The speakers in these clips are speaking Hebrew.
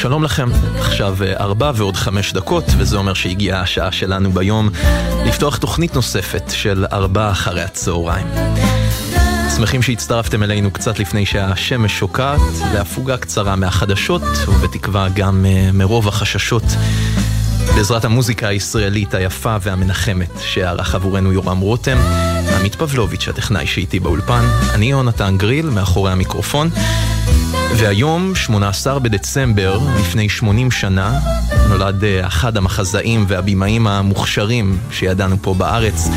שלום, לכם. עכשיו אה, ארבע ועוד חמש דקות, וזה אומר שהגיעה השעה שלנו ביום לפתוח תוכנית נוספת של ארבע אחרי הצהריים. שמחים שהצטרפתם אלינו קצת לפני שהשמש שוקעת, להפוגה קצרה מהחדשות, ובתקווה גם uh, מרוב החששות. בעזרת המוזיקה הישראלית היפה והמנחמת שערך עבורנו יורם רותם, עמית פבלוביץ', הטכנאי שאיתי באולפן, אני יונתן גריל, מאחורי המיקרופון. והיום, 18 בדצמבר, לפני 80 שנה, נולד אה, אחד המחזאים והבימאים המוכשרים שידענו פה בארץ,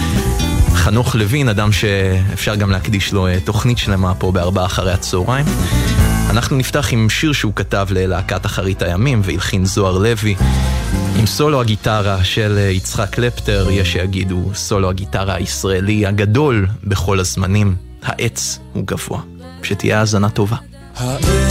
חנוך לוין, אדם שאפשר גם להקדיש לו אה, תוכנית שלמה פה בארבעה אחרי הצהריים. אנחנו נפתח עם שיר שהוא כתב ללהקת אחרית הימים והלחין זוהר לוי, עם סולו הגיטרה של אה, יצחק קלפטר, יש שיגידו סולו הגיטרה הישראלי הגדול בכל הזמנים, העץ הוא גבוה. שתהיה האזנה טובה. העץ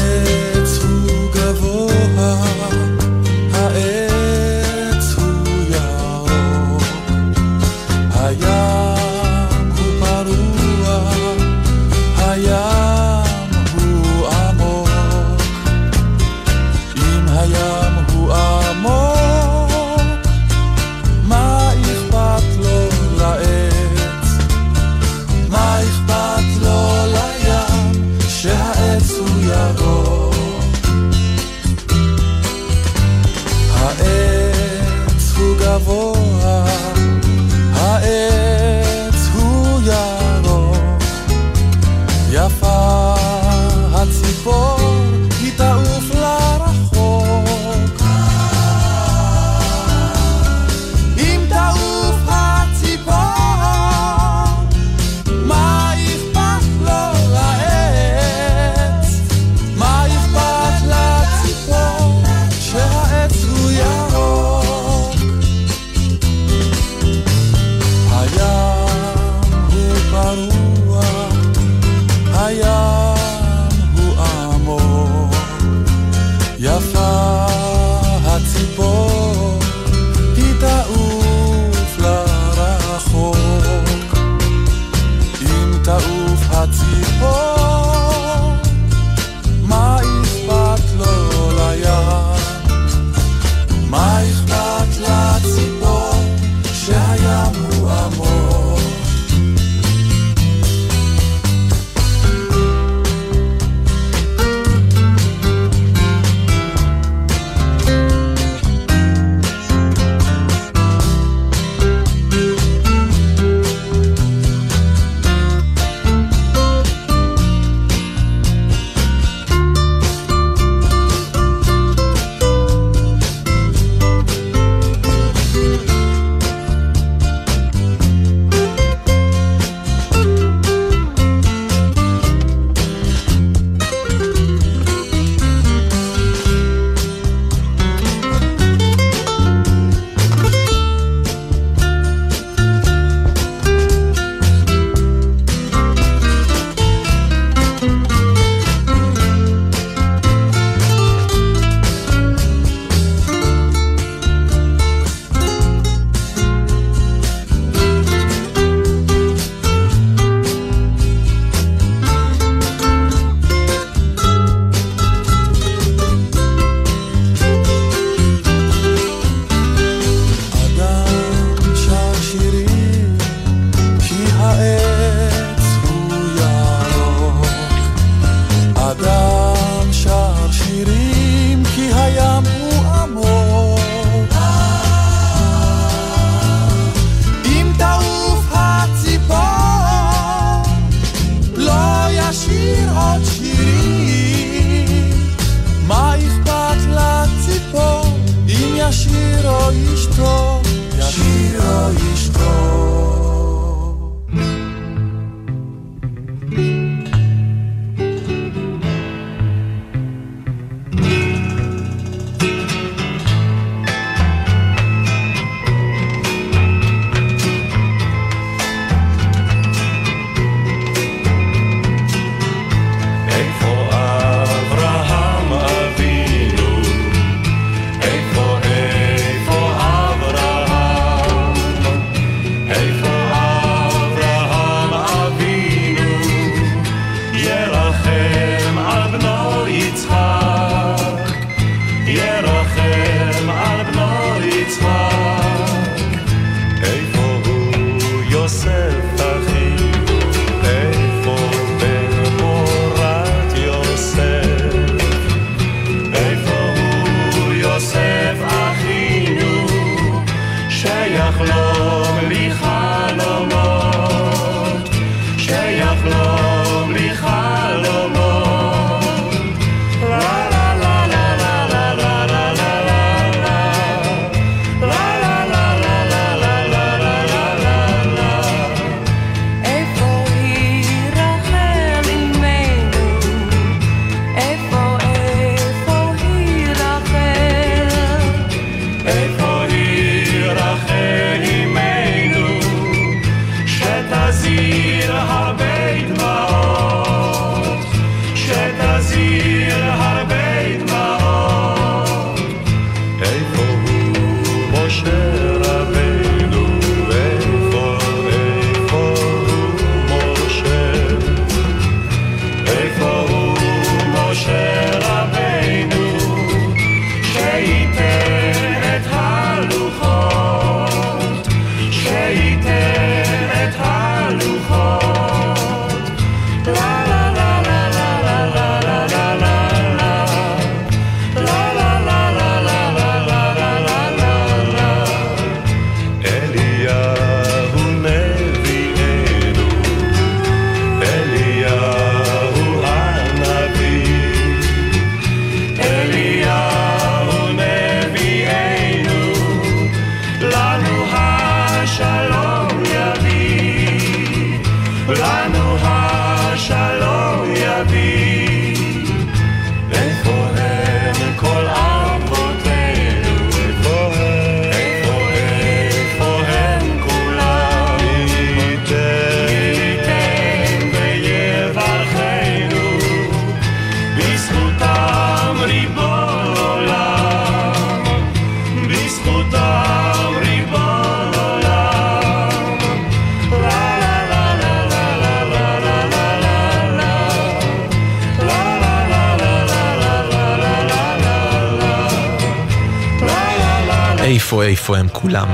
איפה איפה הם כולם?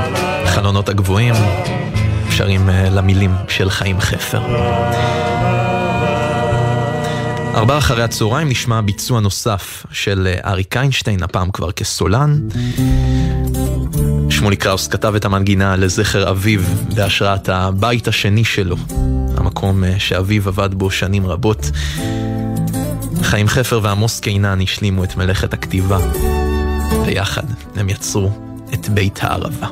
חלונות הגבוהים, שרים אה, למילים של חיים חפר. ארבעה אחרי הצהריים נשמע ביצוע נוסף של אה, אריק איינשטיין, הפעם כבר כסולן. שמולי קראוס כתב את המנגינה לזכר אביו בהשראת הבית השני שלו, המקום אה, שאביו עבד בו שנים רבות. חיים חפר ועמוס קינן השלימו את מלאכת הכתיבה, ויחד הם יצרו את בית הערבה.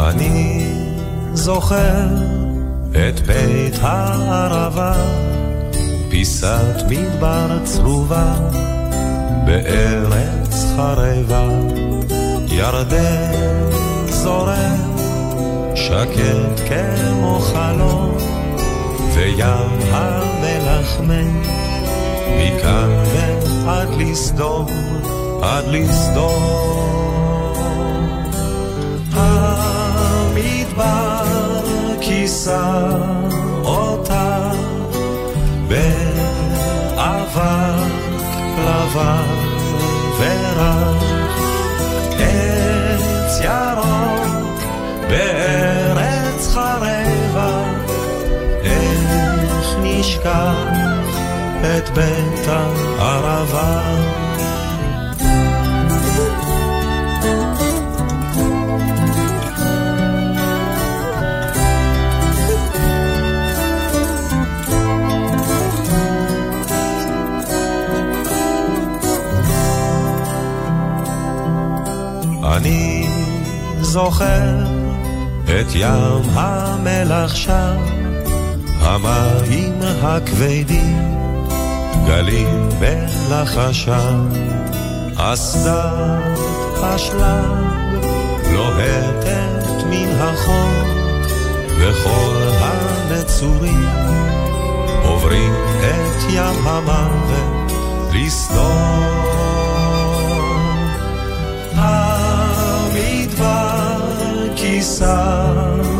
אני זוכר את בית הערבה, פיסת מדבר צרובה בארץ חרבה, ירדן זורם שקט כמו חלום, וים המלח מת מכאן ועד לסדום, עד לסדום. את בית הערבה. אני זוכר את ים המלח שם, המים הכבדים, גלים בלחשם, אסדת אשלג לוהטת מן החור, וכל הנצורים עוברים את ים המוות לסדור. המדבר כיסה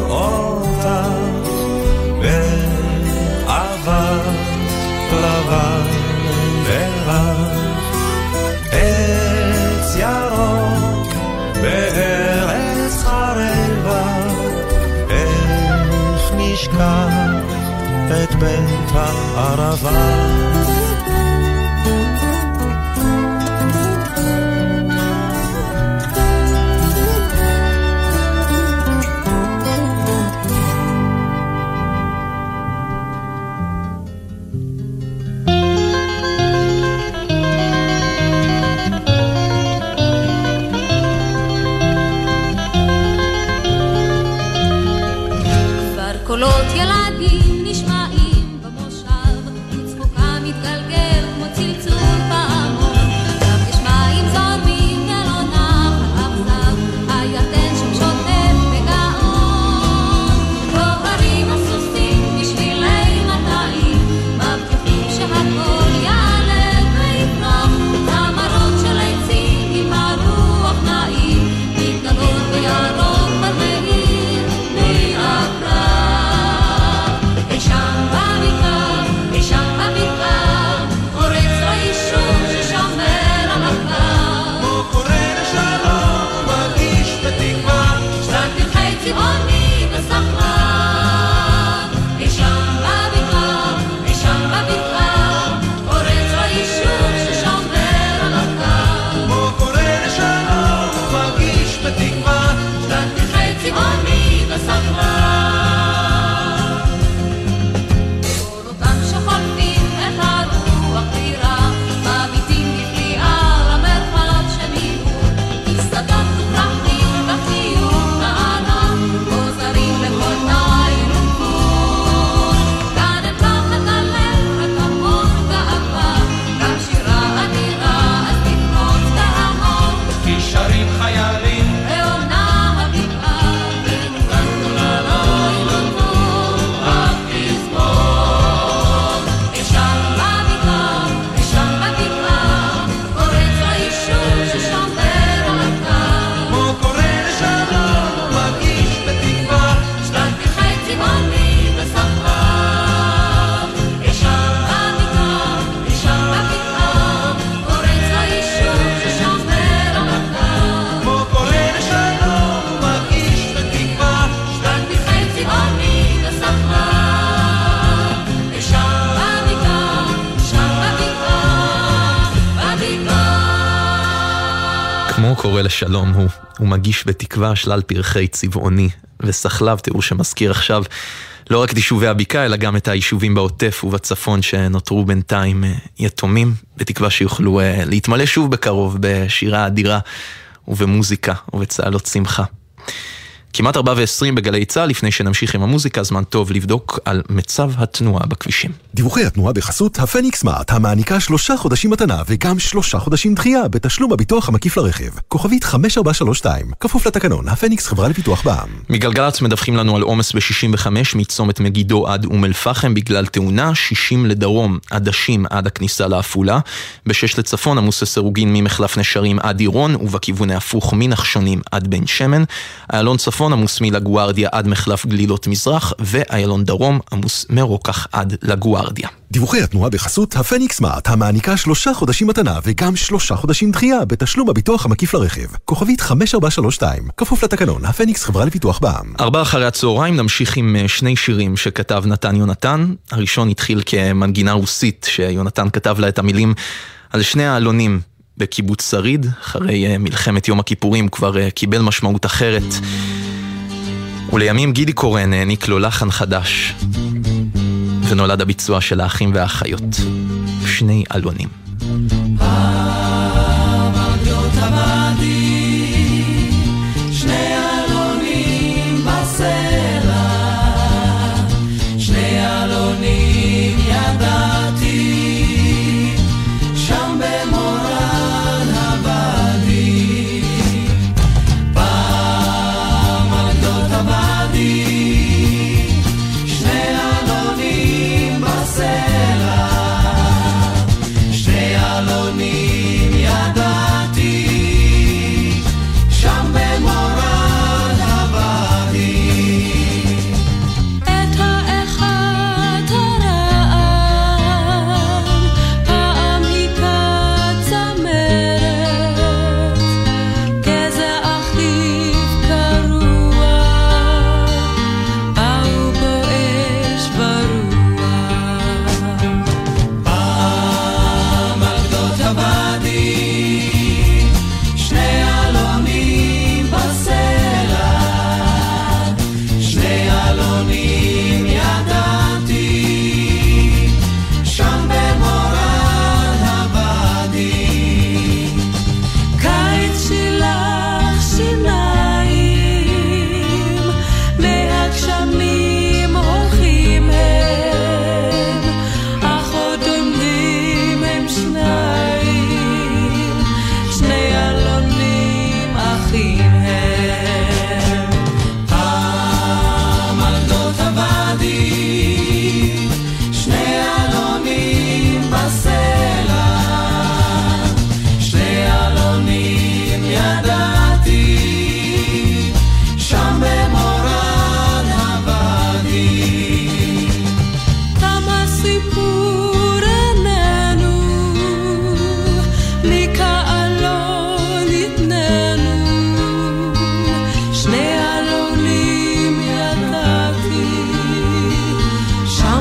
אותך את בית הערבה לשלום הוא, הוא מגיש בתקווה שלל פרחי צבעוני וסחלב, תיאור שמזכיר עכשיו לא רק את יישובי הבקעה, אלא גם את היישובים בעוטף ובצפון שנותרו בינתיים אה, יתומים, בתקווה שיוכלו אה, להתמלא שוב בקרוב בשירה אדירה ובמוזיקה ובצהלות שמחה. כמעט 4 ו-20 בגלי צה"ל, לפני שנמשיך עם המוזיקה, זמן טוב לבדוק על מצב התנועה בכבישים. דיווחי התנועה בחסות הפניקס סמארט, המעניקה שלושה חודשים מתנה וגם שלושה חודשים דחייה בתשלום הביטוח המקיף לרכב. כוכבית 5432, כפוף לתקנון, הפניקס חברה לפיתוח בע"מ. מגלגלצ מדווחים לנו על עומס ב-65 מצומת מגידו עד אום אל-פחם בגלל תאונה, 60 לדרום, עדשים עד הכניסה לעפולה, ב-6 לצפון עמוס לסירוגין ממחלף נשרים עד עירון ובכיוון ההפוך מנחשונים עד בן שמן, איילון צפון צפון עמוס מלגוארדיה עד מחלף גלילות מזרח, ואיילון דרום עמוס מרוקח עד לגוארדיה. דיווחי התנועה בחסות הפניקס סמארט, המעניקה שלושה חודשים מתנה וגם שלושה חודשים דחייה בתשלום הביטוח המקיף לרכב. כוכבית 5432, כפוף לתקנון, הפניקס חברה לפיתוח בע"מ. ארבע אחרי הצהריים נמשיך עם אה, שני שירים שכתב נתן יונתן. הראשון התחיל כמנגינה רוסית שיונתן כתב לה את המילים על שני העלונים בקיבוץ שריד, אחרי אה, מלחמת יום הכיפורים כבר אה, קיבל משמעות אחרת. ולימים גידי קורן העניק לו לחן חדש, ונולד הביצוע של האחים והאחיות, שני אלונים.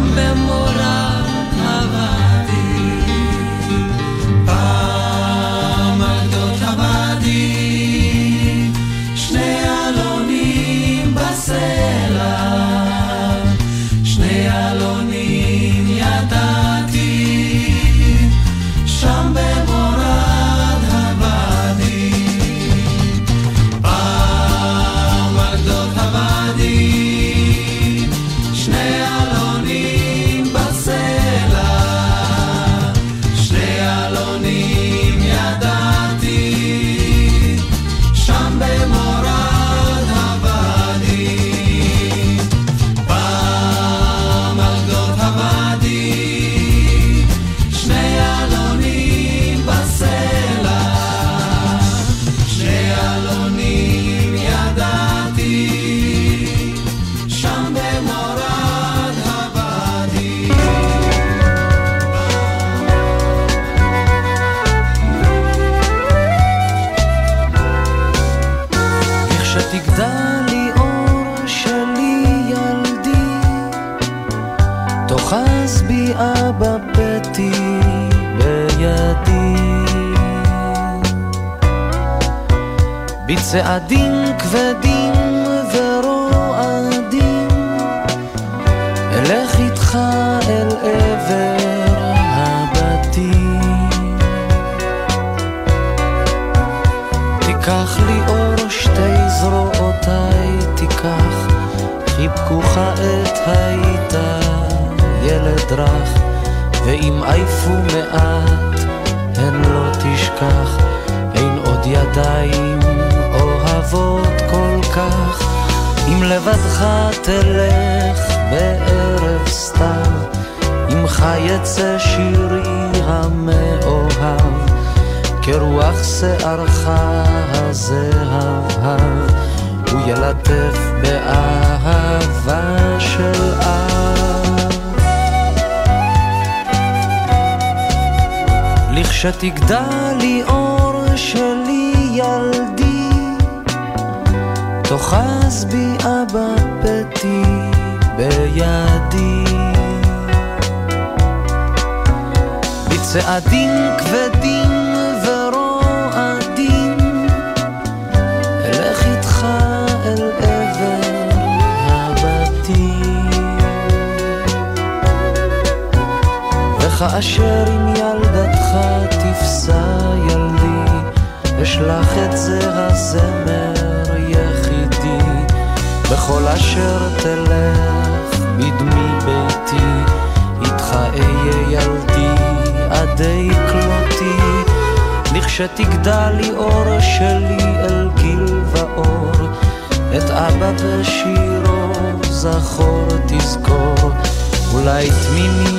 Something תיקח לי אור שתי זרועותיי, תיקח, חיבקוך עת היית ילד רך, ואם עייפו מעט, הן לא תשכח, אין עוד ידיים אוהבות כל כך, אם לבדך תלך בערב סתיו, עמך יצא שירי המאוהב, כרוח שערך הזהב, הוא ילטף באהבה של אב. לכשתגדלי אור שלי ילדי, תאחז בי אבא פתי בידי. בצעדים כבדים וכאשר עם ילדתך תפסע ילדי, אשלח את זה הזמר יחידי, בכל אשר תלך בדמי ביתי, איתך אהיה ילדי עדי כלותי, לכשתגדל לי אור שלי אל גיל ואור, את אבא בשירו זכור תזכור, אולי תמימים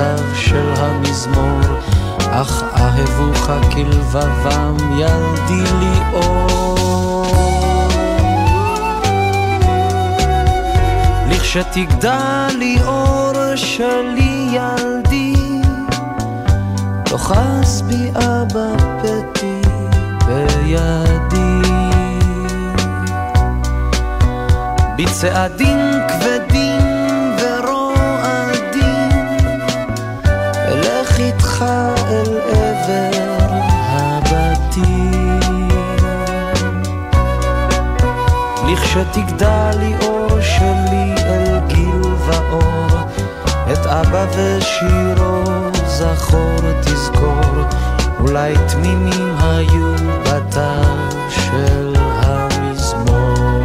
בתו של המזמור, אך אהבוך כלבבם ילדי לי אור. לי אור שלי ילדי, תאחז בי אבא פתי בידי. בצעדים כבדים לכשתגדל לי אור שלי אל גיל ואור, את אבא ושירו זכור תזכור, אולי תמימים היו בתו של המזמור.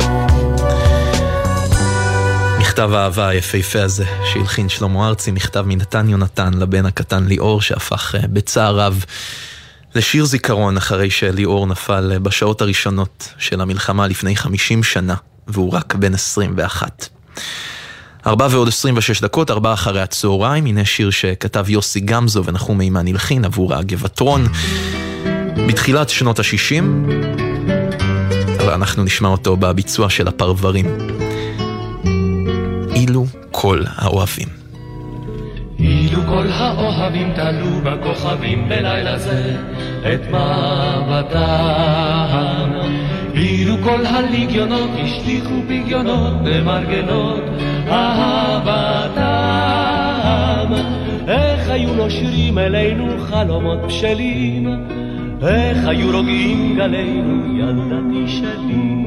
מכתב האהבה היפהפה הזה שהלחין שלמה ארצי, מכתב מנתן יונתן לבן הקטן ליאור שהפך אה, בצער רב לשיר זיכרון אחרי שליאור נפל אה, בשעות הראשונות של המלחמה לפני 50 שנה והוא רק בן 21. ארבע ועוד 26 דקות, ארבע אחרי הצהריים, הנה שיר שכתב יוסי גמזו ונחום מימן הלחין עבור הגבעטרון בתחילת שנות ה-60, אבל אנחנו נשמע אותו בביצוע של הפרברים. אילו כל האוהבים. אילו כל האוהבים תלו בכוכבים בלילה זה את מבטם אילו כל הליגיונות השליכו פגיונות במרגלות אהבתם איך היו נושרים אלינו חלומות בשלים? איך היו רוגעים גלינו ילדתי שלי?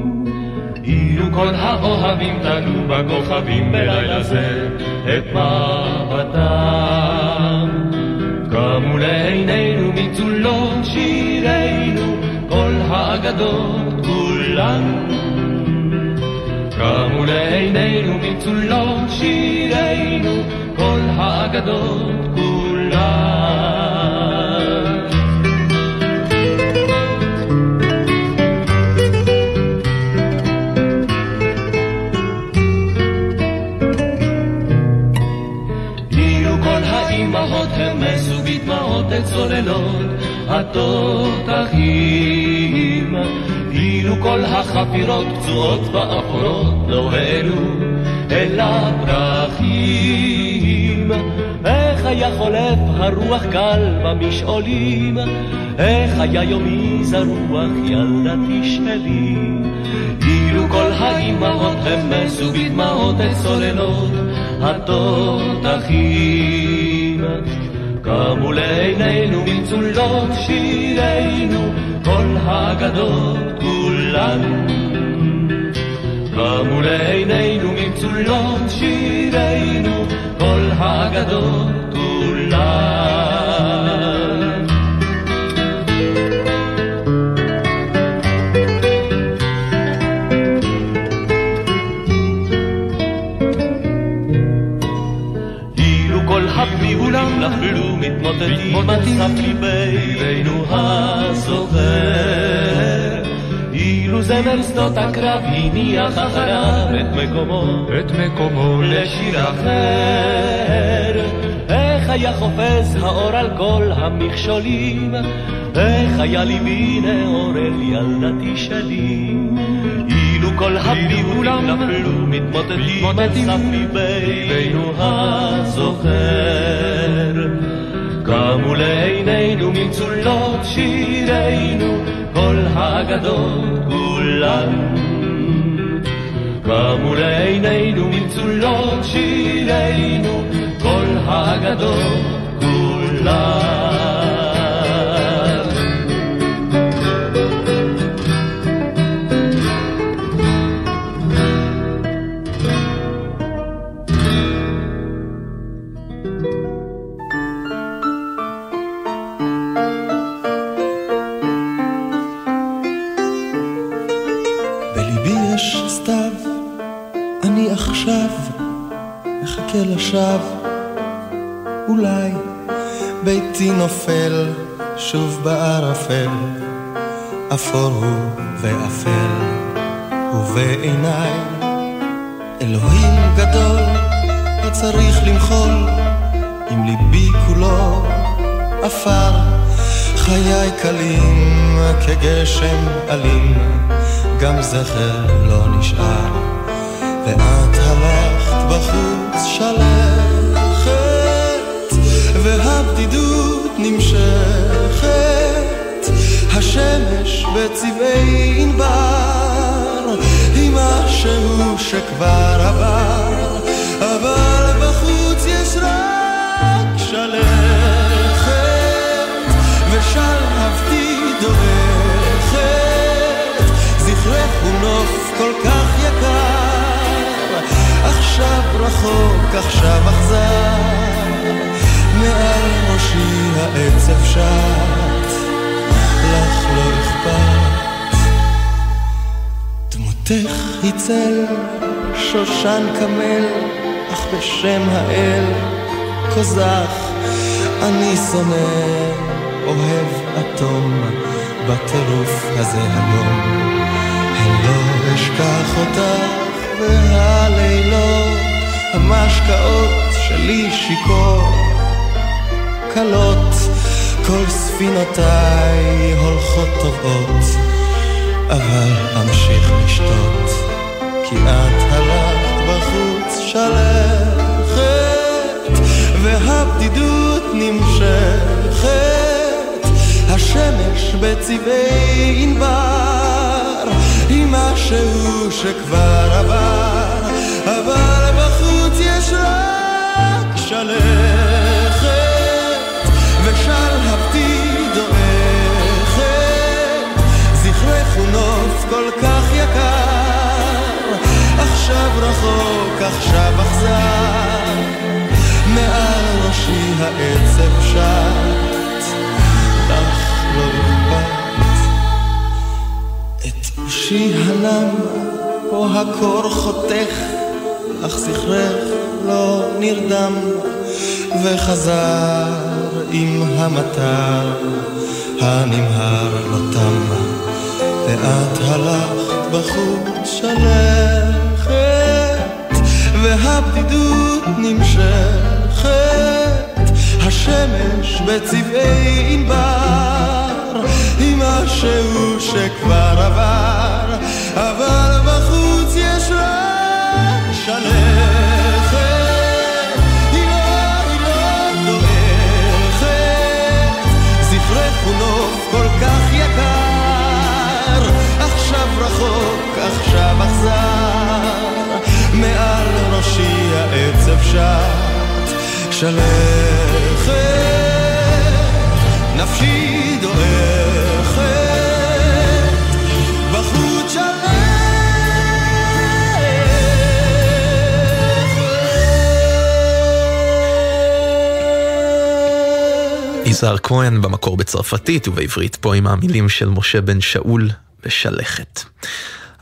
אילו כל האוהבים תלו בכוכבים בלילה זה את מבטם. קמו לעינינו מצולות שירינו, כל האגדות כולן. קמו לעינינו מצולות שירינו, כל האגדות צוללות התותחים. אילו כל החפירות פצועות ואפורות לא העלו אל הפרחים. איך היה חולף הרוח גל במשעולים, איך היה יומי זרוח ילדתי שלי. אילו כל האימהות המסו בדמעות את צוללות התותחים. קמו לעינינו מצולות שירינו, כל האגדות כולן. קמו לעינינו מצולות שירינו, כל האגדות נפלו מתמוטטים על סף ליבנו הסוחר. אילו זמר שדות הקרב הניח אחריו את מקומו, את מקומו לשיר אחר. איך היה חופז האור על כל המכשולים, איך היה ליבי נאור אל ילדתי שלי. אילו כל הביאולים נפלו מתמוטטים על סף ליבנו הזוכר. קמו לעינינו ממצולות שירינו כל האגדות כולן. קמו לעינינו ממצולות שירינו כל האגדות כולן. לשווא, אולי ביתי נופל שוב בערפל, אפור הוא ואפל, ובעיניי אלוהים גדול הצריך למחול, עם ליבי כולו עפר, חיי קלים כגשם אלים, גם זכר לא נשאר, ואת הלכת בחוץ שלכת, והבדידות נמשכת, השמש בצבעי ענבר, היא משהו שכבר עבר, אבל בחוץ יש רק שלכת, ושלהבתי דורכת, זכרך הוא נוף כל כך יקר, עכשיו רחוק, עכשיו אכזר, מעל ראשי העצב שט, לך לא אכפת. דמותך היא צל, שושן קמל, אך בשם האל, קוזח, אני שונא, אוהב אטום, בטירוף הזה היום. המשקאות שלי שיכור, קלות, כל ספינותיי הולכות טובות, אבל אמשיך לשתות, כי את הלכת בחוץ שלכת, והבדידות נמשכת, השמש בצבעי ענבר, היא משהו שכבר עבר, יש רק שלכת, ושלהבתי דועכת, זכרך הוא נוף כל כך יקר, עכשיו רחוק, עכשיו אכזר, מעל ראשי העצב שט, לך לא אכפת. את ראשי הנם, פה הקור חותך, אך זכרך לא נרדם, וחזר עם המטר, הנמהר לא תם, ואת הלכת בחוץ שלכת, והבדידות נמשכת, השמש בצבעי ענבר, היא משהו שכבר עבר, אבל בחוץ עכשיו אכזר, מעל ראשי העצב שט, שלכת. נפשי דועכת בחוט שלכת. יזהר כהן במקור בצרפתית ובעברית פה עם המילים של משה בן שאול בשלכת.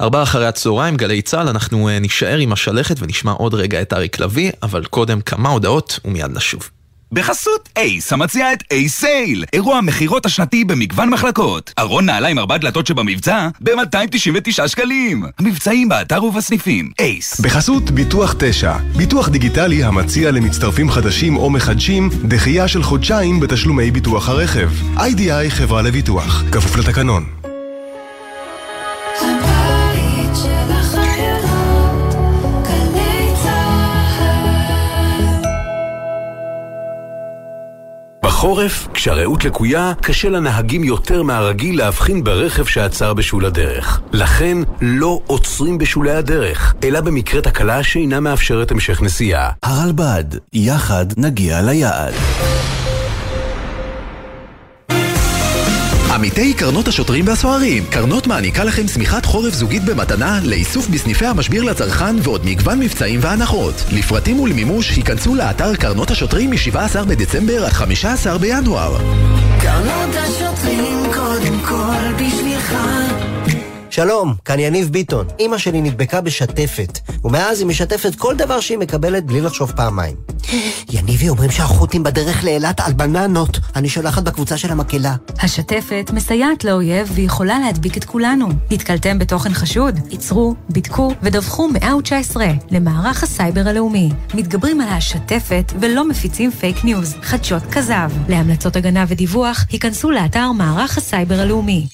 ארבעה אחרי הצהריים, גלי צה"ל, אנחנו אה, נישאר עם השלכת ונשמע עוד רגע את אריק לביא, אבל קודם כמה הודעות ומיד נשוב. בחסות אייס, המציע את אייס סייל, אירוע המכירות השנתי במגוון מחלקות. ארון נעליים ארבע דלתות שבמבצע ב-299 שקלים. המבצעים באתר ובסניפים. אייס. בחסות ביטוח 9, ביטוח דיגיטלי המציע למצטרפים חדשים או מחדשים דחייה של חודשיים בתשלומי ביטוח הרכב. איי-די-איי חברה לביטוח, כפוף לתקנון. בחורף, כשהרעות לקויה, קשה לנהגים יותר מהרגיל להבחין ברכב שעצר בשול הדרך. לכן, לא עוצרים בשולי הדרך, אלא במקרה תקלה שאינה מאפשרת המשך נסיעה. הרלב"ד, יחד נגיע ליעד. עמיתי קרנות השוטרים והסוהרים, קרנות מעניקה לכם שמיכת חורף זוגית במתנה לאיסוף בסניפי המשביר לצרכן ועוד מגוון מבצעים והנחות. לפרטים ולמימוש היכנסו לאתר קרנות השוטרים מ-17 בדצמבר עד 15 בינואר. קרנות השוטרים קודם כל בשבילך. שלום, כאן יניב ביטון. אימא שלי נדבקה בשתפת, ומאז היא משתפת כל דבר שהיא מקבלת בלי לחשוב פעמיים. יניבי אומרים שהחות'ים בדרך לאילת על בננות. אני שולחת בקבוצה של המקהלה. השתפת מסייעת לאויב ויכולה להדביק את כולנו. נתקלתם בתוכן חשוד? עצרו, בדקו ודווחו 119 למערך הסייבר הלאומי. מתגברים על השתפת ולא מפיצים פייק ניוז, חדשות כזב. להמלצות הגנה ודיווח, היכנסו לאתר מערך הסייבר הלאומי.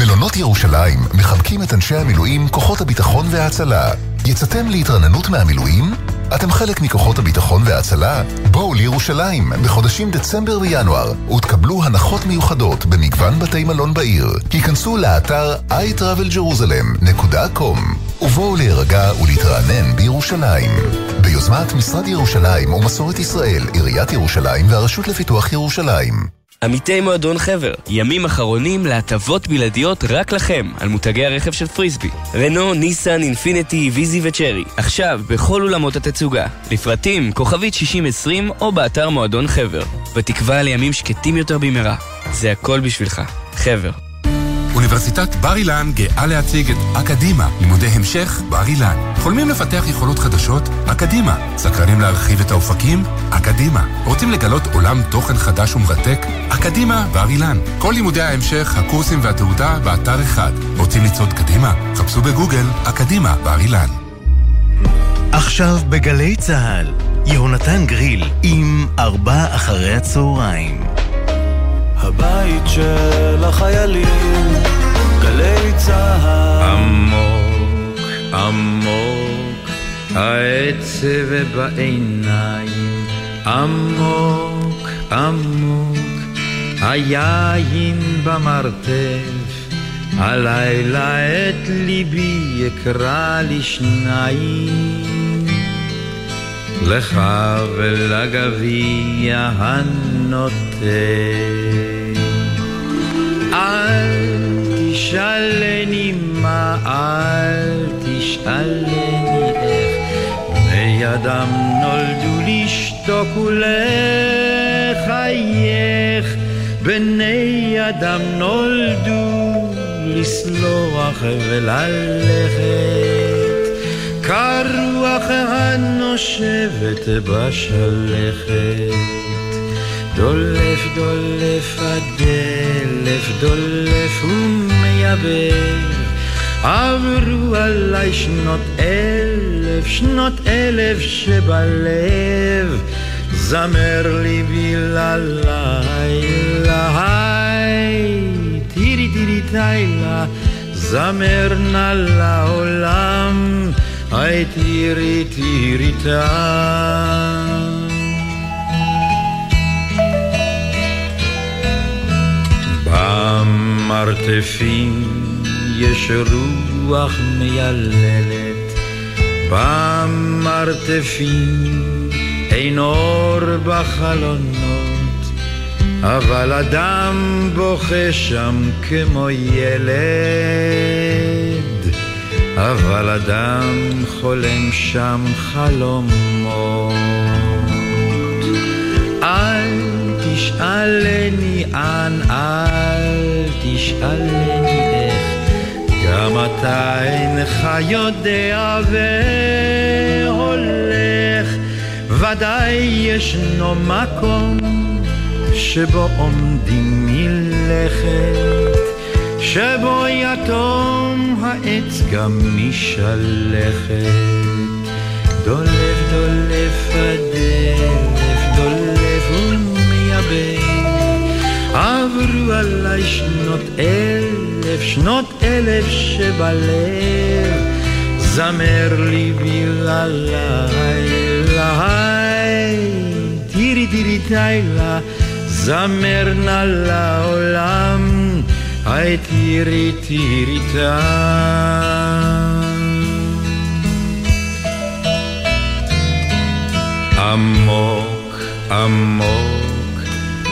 מלונות ירושלים מחבקים את אנשי המילואים, כוחות הביטחון וההצלה. יצאתם להתרננות מהמילואים? אתם חלק מכוחות הביטחון וההצלה? בואו לירושלים בחודשים דצמבר וינואר ותקבלו הנחות מיוחדות במגוון בתי מלון בעיר. היכנסו לאתר iTravelJerusalem.com ובואו להירגע ולהתרענן בירושלים. ביוזמת משרד ירושלים ומסורת ישראל, עיריית ירושלים והרשות לפיתוח ירושלים. עמיתי מועדון חבר, ימים אחרונים להטבות בלעדיות רק לכם על מותגי הרכב של פריסבי. רנו, ניסן, אינפיניטי, ויזי וצ'רי. עכשיו בכל אולמות התצוגה. לפרטים, כוכבית 6020 או באתר מועדון חבר. בתקווה לימים שקטים יותר במהרה. זה הכל בשבילך. חבר. אוניברסיטת בר אילן גאה להציג את אקדימה, לימודי המשך בר אילן. חולמים לפתח יכולות חדשות? אקדימה. סקרנים להרחיב את האופקים? אקדימה. רוצים לגלות עולם תוכן חדש ומרתק? אקדימה בר אילן. כל לימודי ההמשך, הקורסים והתעודה באתר אחד. רוצים לצעוד קדימה? חפשו בגוגל אקדימה בר אילן. עכשיו בגלי צה"ל, יהונתן גריל עם ארבע אחרי הצהריים. הבית של החיילים, גלי צהל. עמוק, עמוק, העצב בעיניים, עמוק, עמוק, היין במרתף, הלילה את ליבי אקרא לשניים. לך ולגביע הנוטה. אל תשאלני מה, אל תשאלני איך, בני אדם נולדו לשתוק ולחייך, בני אדם נולדו לסלוח וללכת. כרוח הנושבת בשלכת. דולף דולף הדלף, דולף ומייבב. עברו עליי שנות אלף, שנות אלף שבלב. זמר ליבי ללילה, תירי תירי תילה, זמר נא לעולם. היי תירי תירי טעם. במרתפים יש רוח מייללת, במרתפים אין אור בחלונות, אבל אדם בוכה שם כמו ילד, אבל אדם חולם שם חלומות. אל תשאלני אן, אל תשאלני איך, גם אתה אינך יודע והולך, ודאי ישנו מקום שבו עומדים מלכת, שבו יתום העץ גם משלכת. דולף דולף הדלף, דולף ומייבב, עברו עליי שנות אלף, שנות אלף שבלב, זמר ליבי ללילה, תירי תירי תילה, זמר נא לעולם, היי תירי תירי עמוק עמוק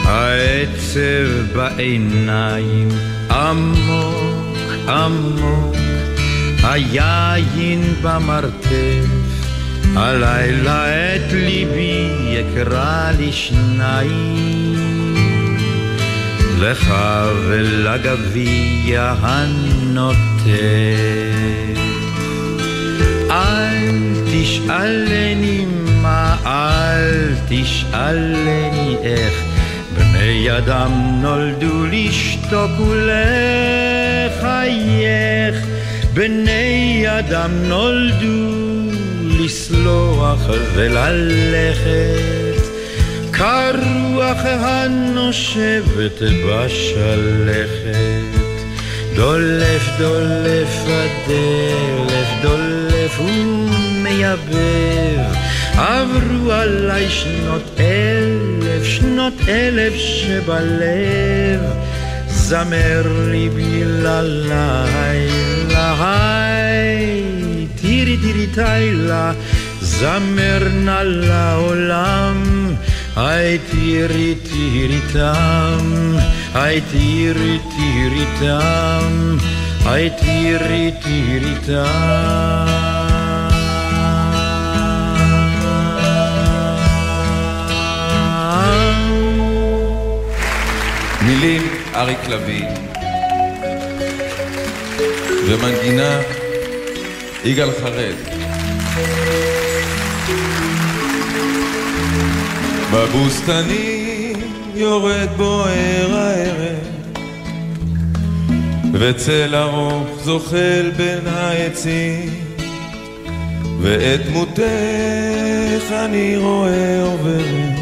העצב בעיניים עמוק עמוק היין במרתף. הלילה את ליבי יקרא לי שניים. לך ולגביע הנוטף. אל תשאלני מה, אל תשאלני איך בני אדם נולדו לשתוק ולחייך. בני אדם נולדו לסלוח וללכת. כרוח הנושבת בשלכת. דולף דולף הדלף דולף ומייבב עברו עליי שנות אלף שנות אלף שבלב זמר ליבי ללילה תירי תירי תילה זמר נא לעולם היי תירי תירי תם היי תירי תירי תם היי תירי תירי מילים אריק לביא. ומנגינה יגאל חרד. בבוסתנים יורד בוער הערב וצל ארוך זוחל בין העצים ואת דמותך אני רואה עוברת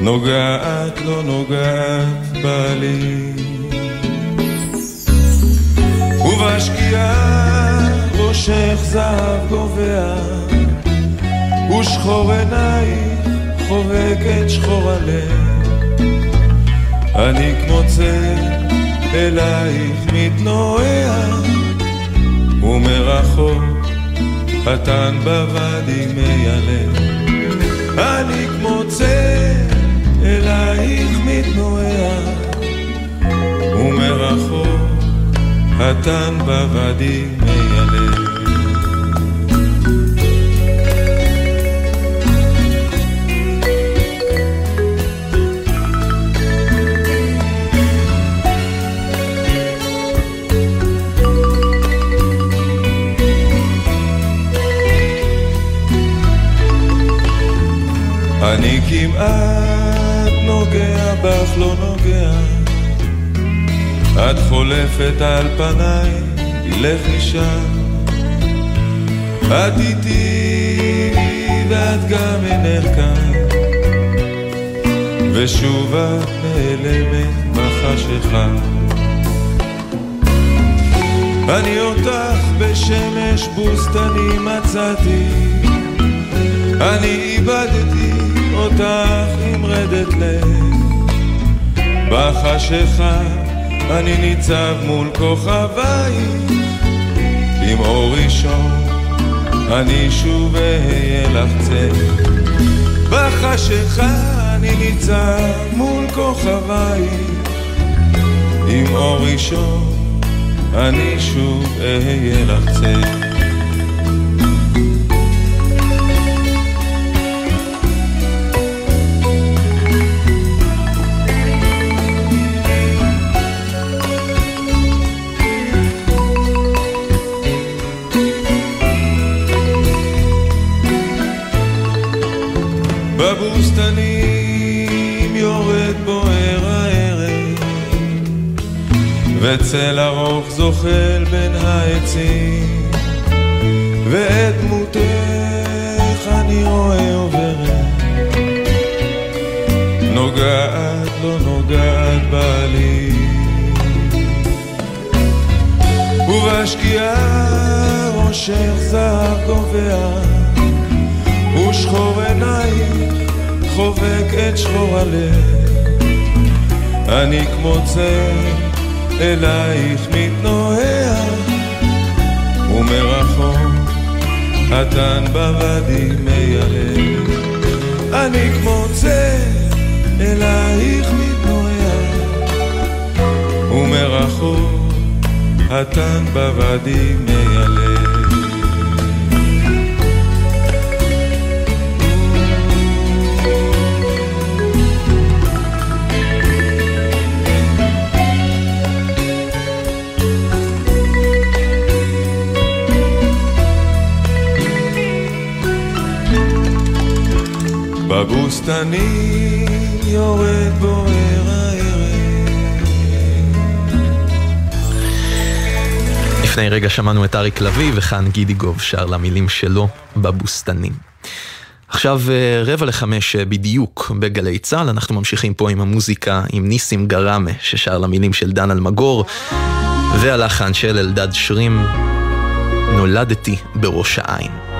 נוגעת לא נוגעת בעלי. ובשקיעה ראשך זהב גובע ושחור עינייך חובקת שחור הלב. אני כמו צל אלייך מתנועע ומרחוק קטן בוואדי מיילב אני כמו צל אלייך מתנועע ומרחוק קטן בוואדי מיילב אני כמעט נוגע בך, לא נוגע. את חולפת על פניי, לכי שם. את איתי ואת גם אינך כאן. ושוב את נעלמת בחשיכה. אני אותך בשמש בוסתני מצאתי, אני איבדתי אותך עם רדת לב. בחשיכה אני ניצב מול כוכבייך, עם אור ראשון אני שוב אהיה לך צל. בחשיכה אני ניצב מול כוכביי, עם אור ראשון אני שוב אהיה לך צל. וצל ארוך זוחל בין העצים ואת דמותך אני רואה עוברת. נוגעת לא נוגעת בעלי. ובשקיעה ראשך זהב גובע ושחור עינייך חובק את שחור הלב. אני כמו צל אלייך מתנועע ומרחוק התן בוואדי מיילב אני כמו צל אלייך מתנועע ומרחוק התן בוואדי מיילב בבוסתנים יורד בוער הערב. לפני רגע שמענו את אריק לביא, וכאן גידיגוב שר למילים שלו בבוסתנים. עכשיו אה, רבע לחמש אה, בדיוק בגלי צה"ל, אנחנו ממשיכים פה עם המוזיקה עם ניסים גראמה, ששר למילים של דן אלמגור, והלחן של אלדד שרים, נולדתי בראש העין.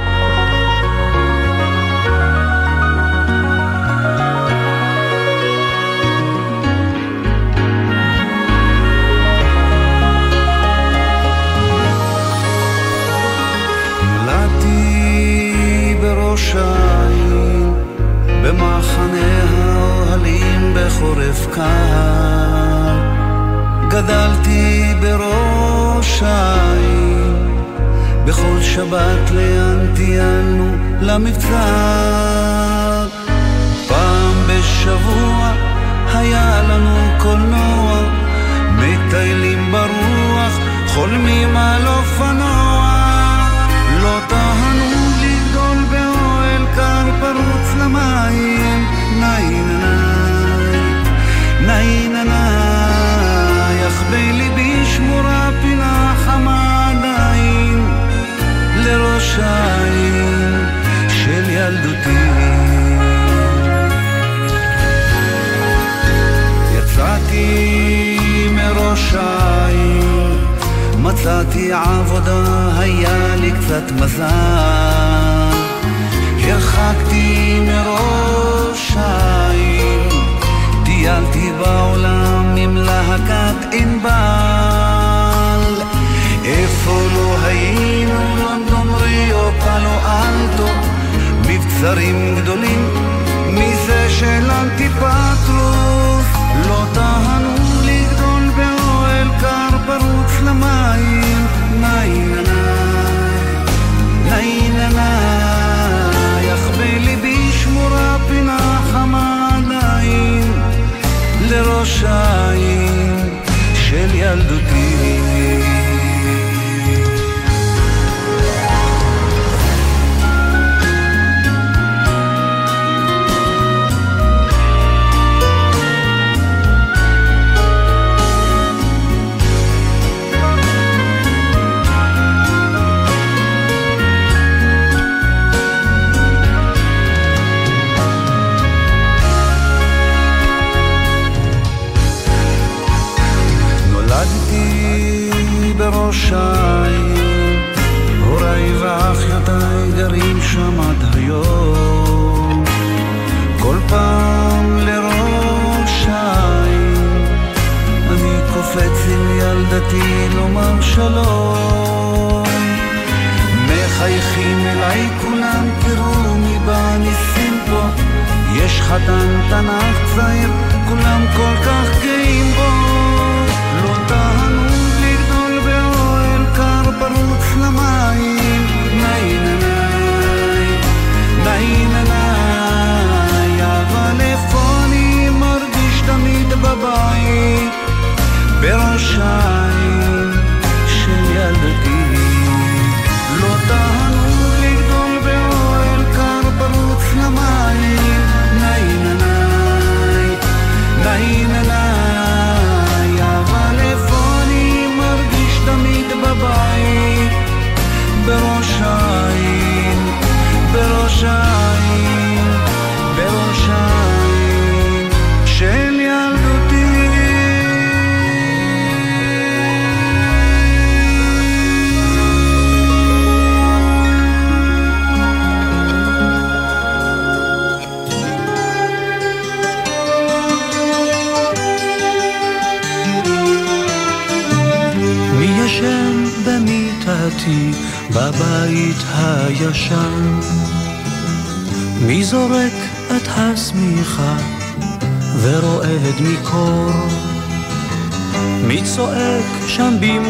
בראש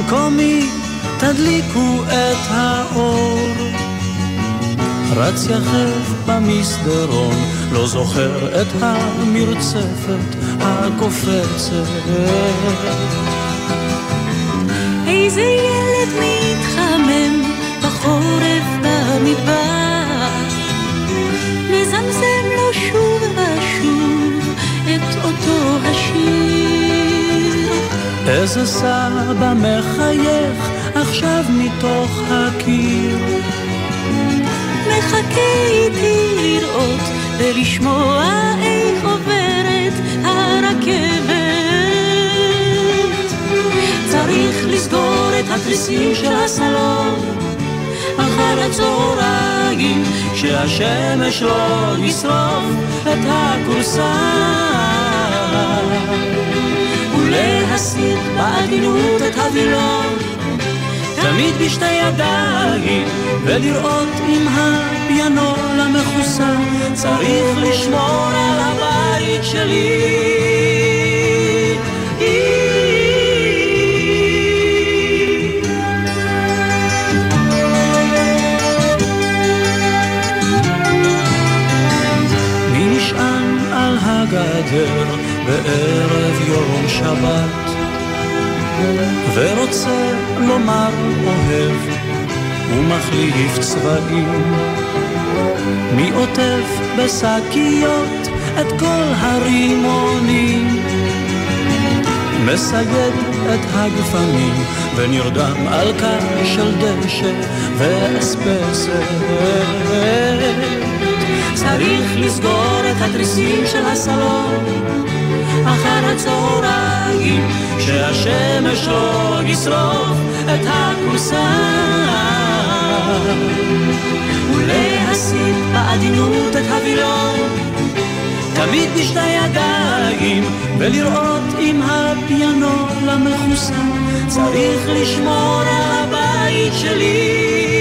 במקומי? תדליקו את האור. רץ יחף במסדרון, לא זוכר את המרצפת הקופצת. איזה ילד מתחמם בחורף במדבר, איזה סבא מחייך עכשיו מתוך הקיר. מחכה איתי לראות ולשמוע איך עוברת הרכבת. צריך לסגור את התריסים של הסלון אחר הצהריים שהשמש לא ישרוף את הכורסה ולהסיר בעדינות את הווילון. תמיד בשתי ידיים ולראות אם הפיאנול המכוסה צריך לשמור על הבית שלי. מי נשען על הגדר בערב יום שבת ורוצה לומר אוהב ומחליף צבעים. מי עוטף בשקיות את כל הרימונים? מסייד את הגפנים ונרדם על קר של דשא ואספסת. צריך לסגור את התריסים של הסלון אחר הצהריים שהשמש לא ישרוף את הכורסה. ולהסיט בעדינות את הווילון תמיד בשתי ידיים ולראות אם הפיאנול המכוסה צריך לשמור על הבית שלי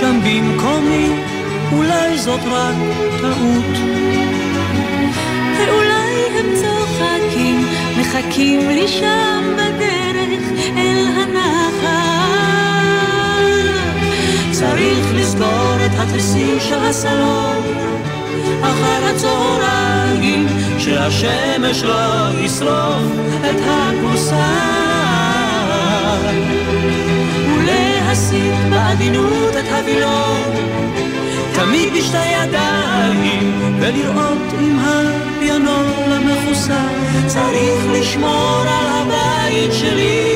שם במקומי? אולי זאת רק טעות. ואולי הם צוחקים מחכים לי שם בדרך אל הנחל צריך לסגור את התריסים של הסלון אחר הצהריים שהשמש לא ישרוף את הכורסה ולהסיט בעדינות הווילון תמיד בשתי ידיים ולראות אם הפיאנול המכוסה צריך לשמור על הבית שלי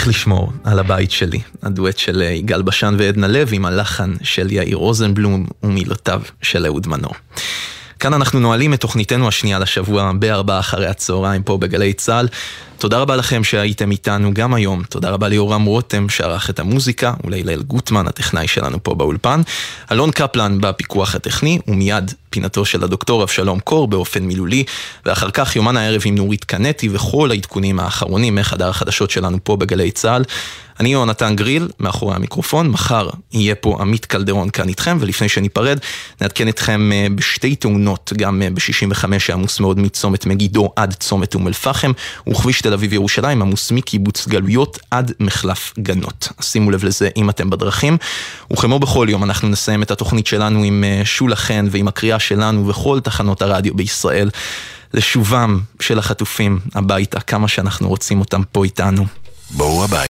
צריך לשמור על הבית שלי, הדואט של יגאל בשן ועדנה לב עם הלחן של יאיר רוזנבלום ומילותיו של אהוד מנור. כאן אנחנו נועלים את תוכניתנו השנייה לשבוע בארבעה אחרי הצהריים פה בגלי צה"ל. תודה רבה לכם שהייתם איתנו גם היום. תודה רבה ליורם רותם שערך את המוזיקה, ולהילל גוטמן, הטכנאי שלנו פה באולפן. אלון קפלן בפיקוח הטכני, ומיד פינתו של הדוקטור אבשלום קור באופן מילולי, ואחר כך יומן הערב עם נורית קנטי וכל העדכונים האחרונים מחדר החדשות שלנו פה בגלי צה"ל. אני יונתן גריל, מאחורי המיקרופון, מחר יהיה פה עמית קלדרון כאן איתכם, ולפני שניפרד, נעדכן אתכם אה, בשתי תאונות, גם אה, ב-65 שעמוס מאוד מצומת מגידו עד צומת אום אל-פחם, וכביש תל אביב ירושלים עמוס מקיבוץ גלויות עד מחלף גנות. שימו לב לזה אם אתם בדרכים. וכמו בכל יום, אנחנו נסיים את התוכנית שלנו עם אה, שולה חן ועם הקריאה שלנו וכל תחנות הרדיו בישראל. לשובם של החטופים הביתה, כמה שאנחנו רוצים אותם פה איתנו. בואו הביתה.